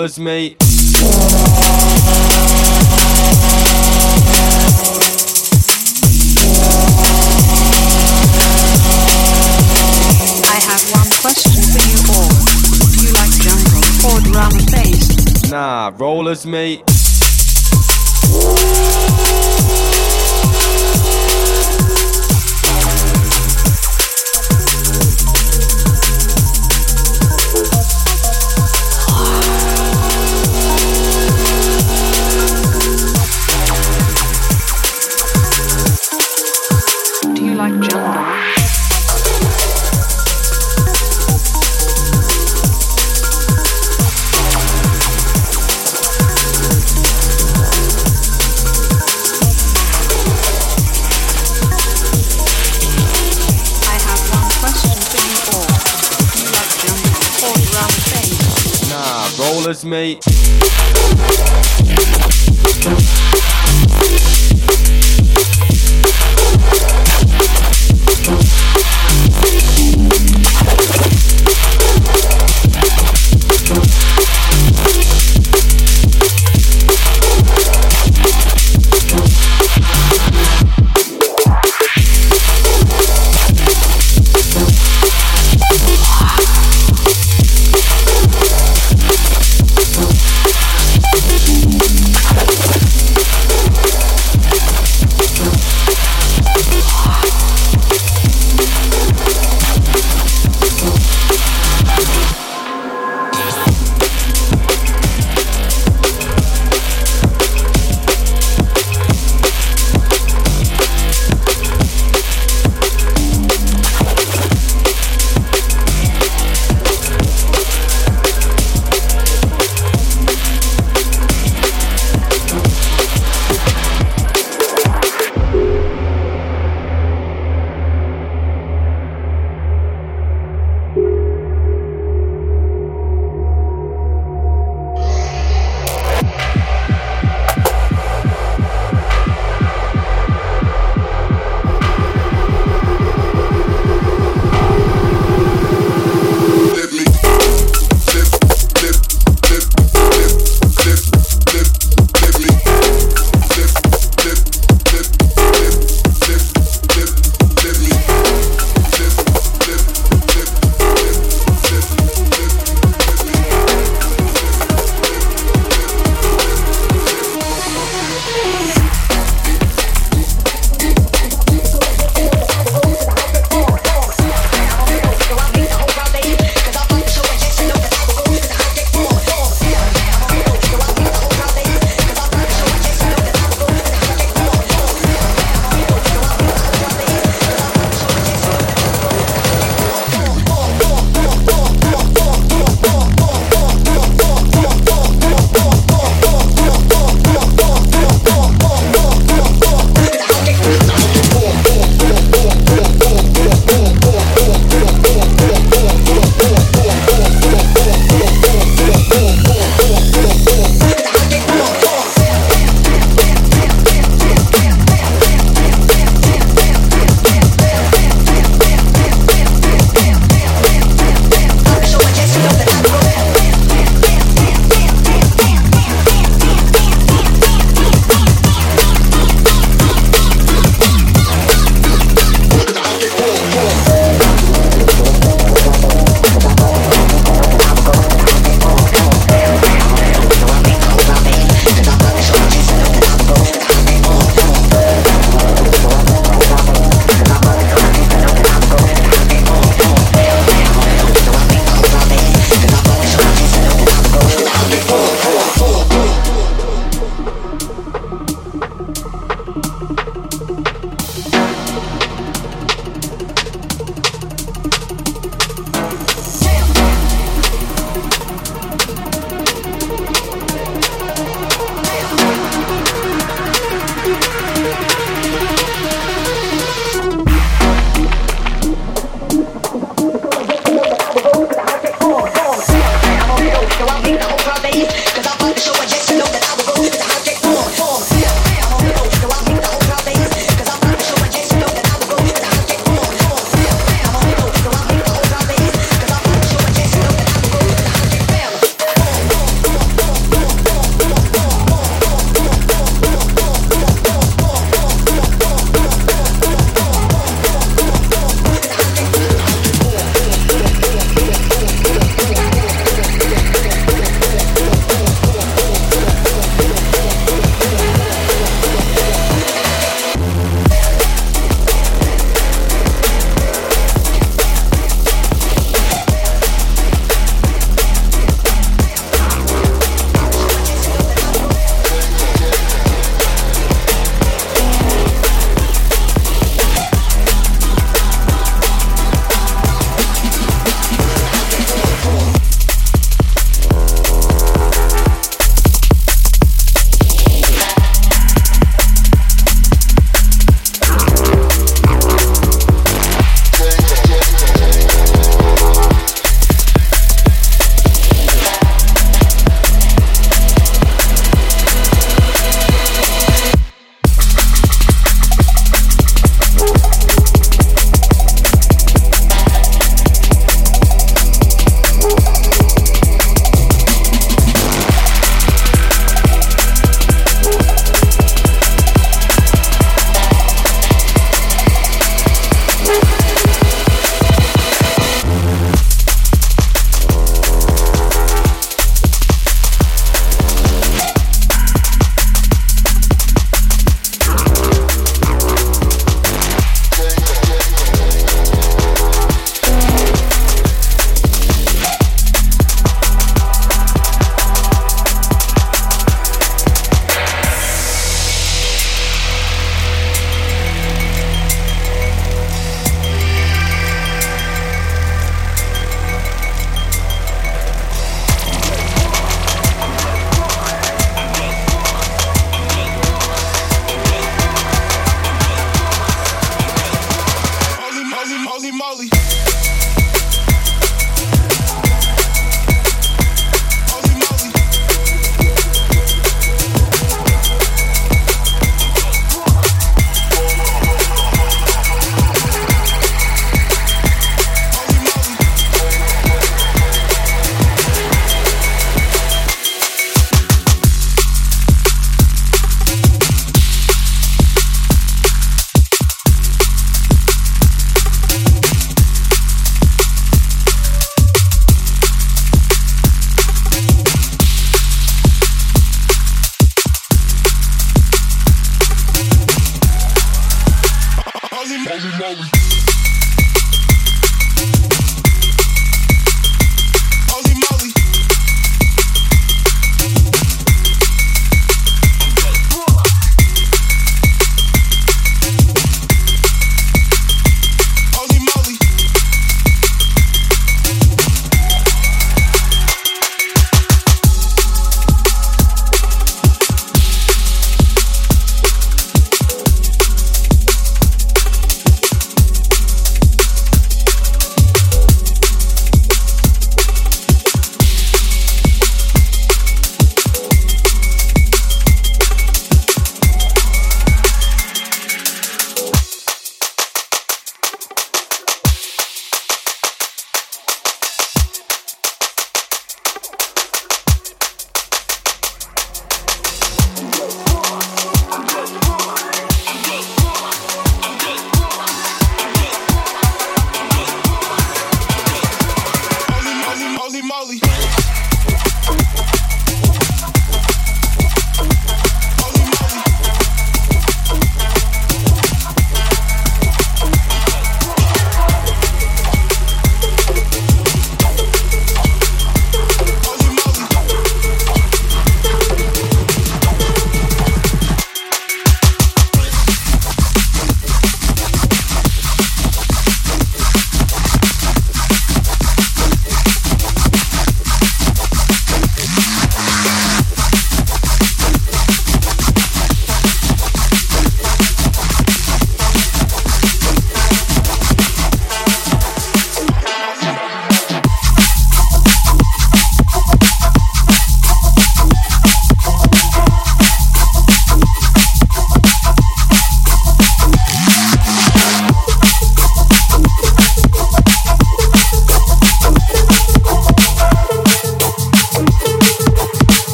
Nah, rollers, mate. question for you all. Do you like jungle or drum and bass? Nah, rollers, mate. Rollers, mate.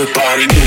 Everybody